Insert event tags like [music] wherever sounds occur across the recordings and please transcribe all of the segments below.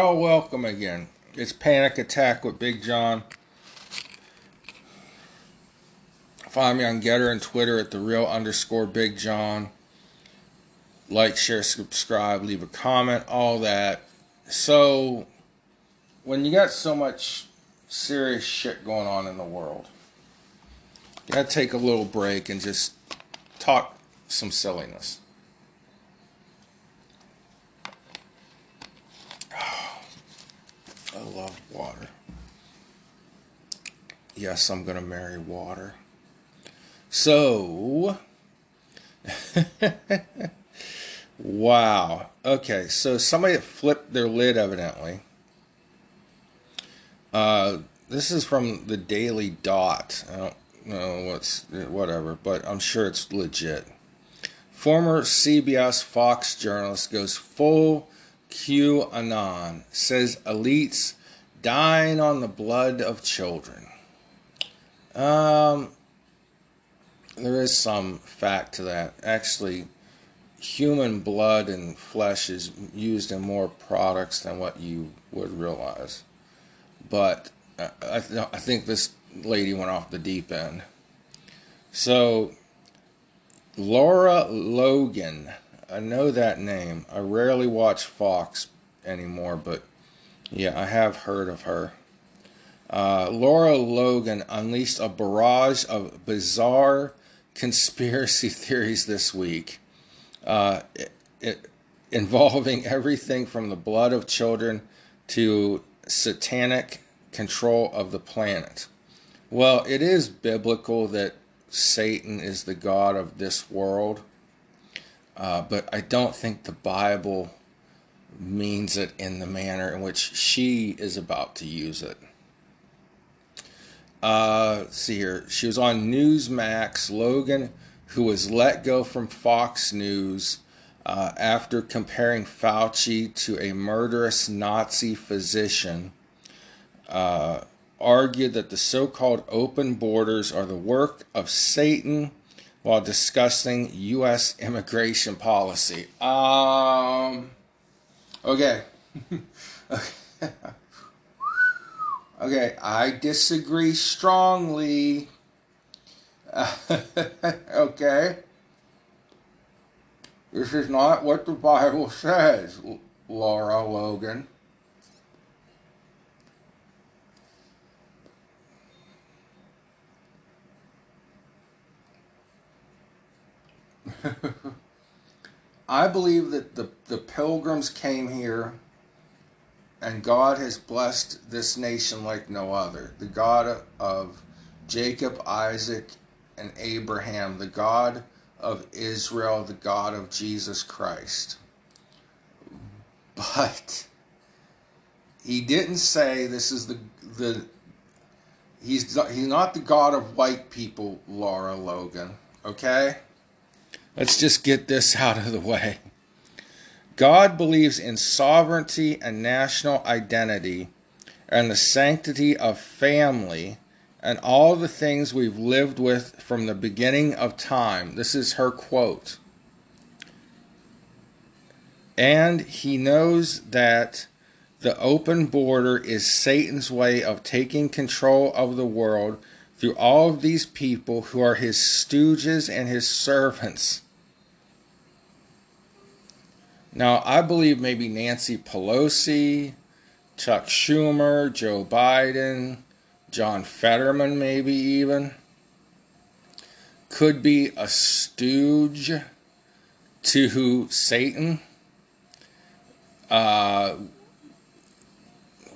Oh, welcome again. It's Panic Attack with Big John. Find me on Gettr and Twitter at the real underscore Big John. Like, share, subscribe, leave a comment, all that. So, when you got so much serious shit going on in the world, you gotta take a little break and just talk some silliness. I love water. Yes, I'm gonna marry water. So, [laughs] wow. Okay, so somebody flipped their lid, evidently. Uh, this is from the Daily Dot. I don't know what's whatever, but I'm sure it's legit. Former CBS Fox journalist goes full QAnon, says elites dying on the blood of children. Um, there is some fact to that. Actually, human blood and flesh is used in more products than what you would realize. But I, th- I think this lady went off the deep end. So, Laura Logan, I know that name. I rarely watch Fox anymore, but yeah, I have heard of her. Uh, Laura Logan unleashed a barrage of bizarre conspiracy [laughs] theories this week, uh, it, it, involving everything from the blood of children to satanic control of the planet. Well, it is biblical that Satan is the God of this world, uh, but I don't think the Bible means it in the manner in which she is about to use it. Uh, see here. She was on Newsmax. Logan, who was let go from Fox News uh, after comparing Fauci to a murderous Nazi physician, uh, argued that the so called open borders are the work of Satan while discussing U.S. immigration policy. Um, [laughs] okay. okay, I disagree strongly. [laughs] okay. This is not what the Bible says, Laura Logan. [laughs] I believe that the, the pilgrims came here and God has blessed this nation like no other. The God of Jacob, Isaac, and Abraham, the God of Israel, the God of Jesus Christ. But he didn't say this is the the he's he's not the God of white people, Laura Logan. Okay? Let's just get this [laughs] out of the way. God believes in sovereignty and national identity and the sanctity of family and all the things we've lived with from the beginning of time. This is her quote. And he knows that the open border is Satan's way of taking control of the world through all of these people who are his stooges and his servants. Now, I believe maybe Nancy Pelosi, Chuck Schumer, Joe Biden, John Fetterman, maybe even, could be a stooge to Satan. Uh,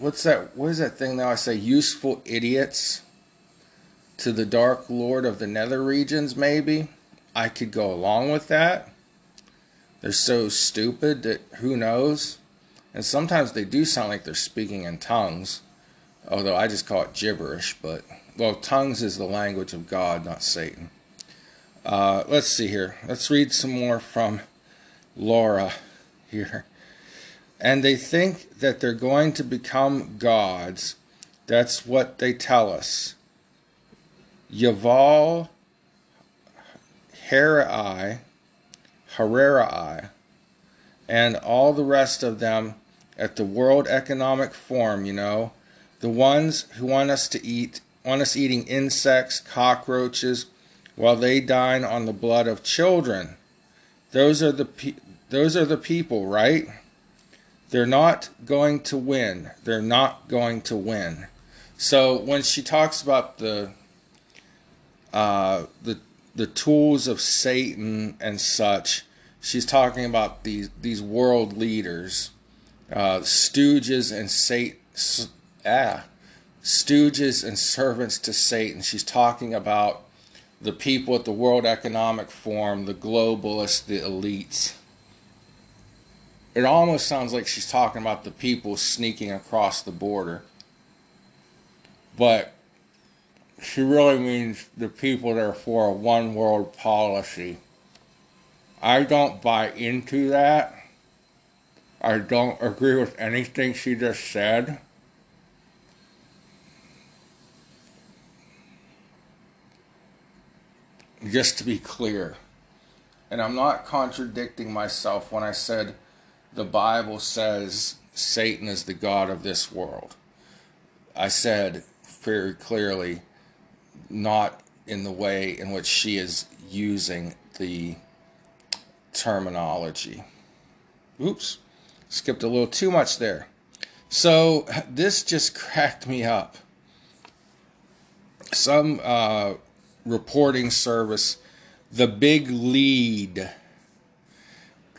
what's that? What is that thing now? I say useful idiots to the Dark Lord of the Nether regions, maybe. I could go along with that. They're so stupid that who knows? And sometimes they do sound like they're speaking in tongues, although I just call it gibberish. But, well, tongues is the language of God, not Satan. Uh, let's see here. Let's read some more from Laura here. And they think that they're going to become gods. That's what they tell us. Yuval Harari Harari, and all the rest of them at the World Economic Forum, you know, the ones who want us to eat, want us eating insects, cockroaches, while they dine on the blood of children. Those are the pe- those are the people, right? They're not going to win. They're not going to win. So when she talks about the uh, the the tools of Satan and such, she's talking about these these world leaders, uh, stooges and Satan, ah, stooges and servants to Satan. She's talking about the people at the World Economic Forum, the globalists, the elites. It almost sounds like she's talking about the people sneaking across the border. But she really means the people that are for a one world policy. I don't buy into that. I don't agree with anything she just said. Just to be clear, and I'm not contradicting myself when I said the Bible says Satan is the God of this world. I said very clearly, not in the way in which she is using the terminology. Oops, skipped a little too much there. So this just [laughs] cracked me up. Some uh, reporting service, the big lead.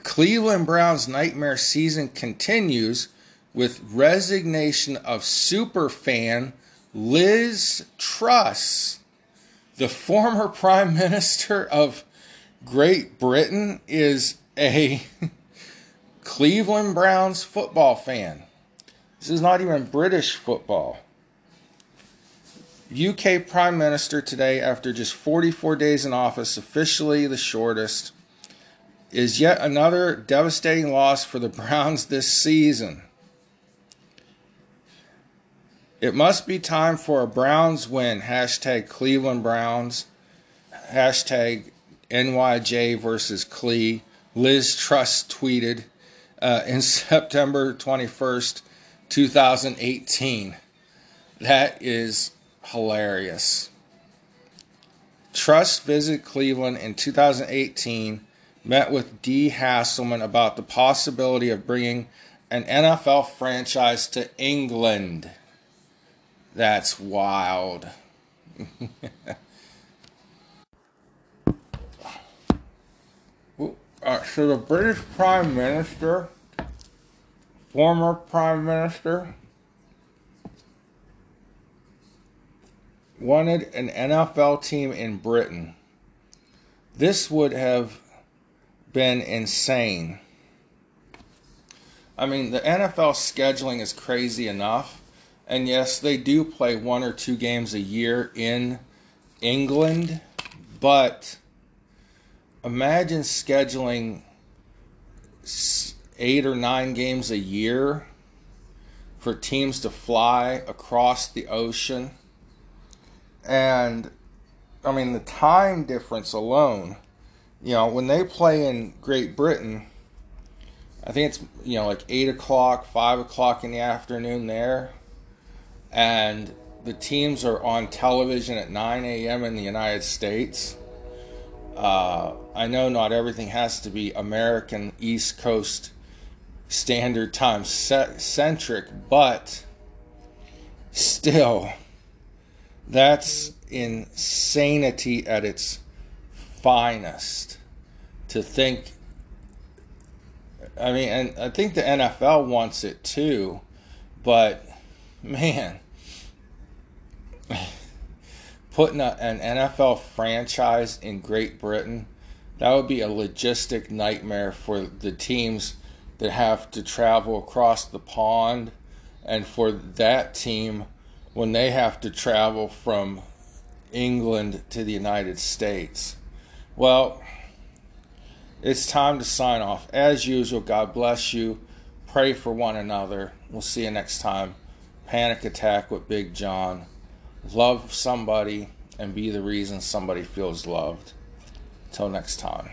Cleveland Browns nightmare season continues with resignation of superfan Liz Truss, the former [laughs] Prime Minister of Great Britain, is a [laughs] Cleveland Browns football fan. This is not even British football. UK Prime Minister today, after just 44 days in office, officially the shortest, is yet another devastating loss for the [laughs] Browns this season. It must be time for a Browns win. Hashtag Cleveland Browns. Hashtag NYJ versus Clee. Liz Truss tweeted uh, in [laughs] September 21st, 2018. That is hilarious. Truss visited Cleveland in 2018 met with Dee Hasselman about the possibility of bringing an NFL franchise to England. That's wild. uh, so the British Prime Minister, former Prime Minister, wanted an NFL team in Britain. This would have been insane. I mean, the NFL scheduling is crazy enough. And yes, they do play one or two games a year in England, but imagine scheduling eight or nine games a year for teams to fly across the ocean. And I mean, the time difference alone, you know, when they play in Great Britain, I think it's, you know, like 8 o'clock, 5 o'clock in the afternoon there and the teams are on television at 9 a.m. in the United States. Uh, I know not everything has to be American East Coast Standard Time centric, but still, that's insanity at its finest. To think, I mean, and I think the NFL wants it too, but man, putting a, an NFL franchise in Great Britain, that would be a logistic nightmare for the teams that have to travel across the pond and for that team when they have to travel from England to the United States. Well, it's time to sign off. As usual, God bless you. Pray for one another. We'll see you next time. Panic Attack with Big John love somebody and be the reason somebody feels loved. Till next time.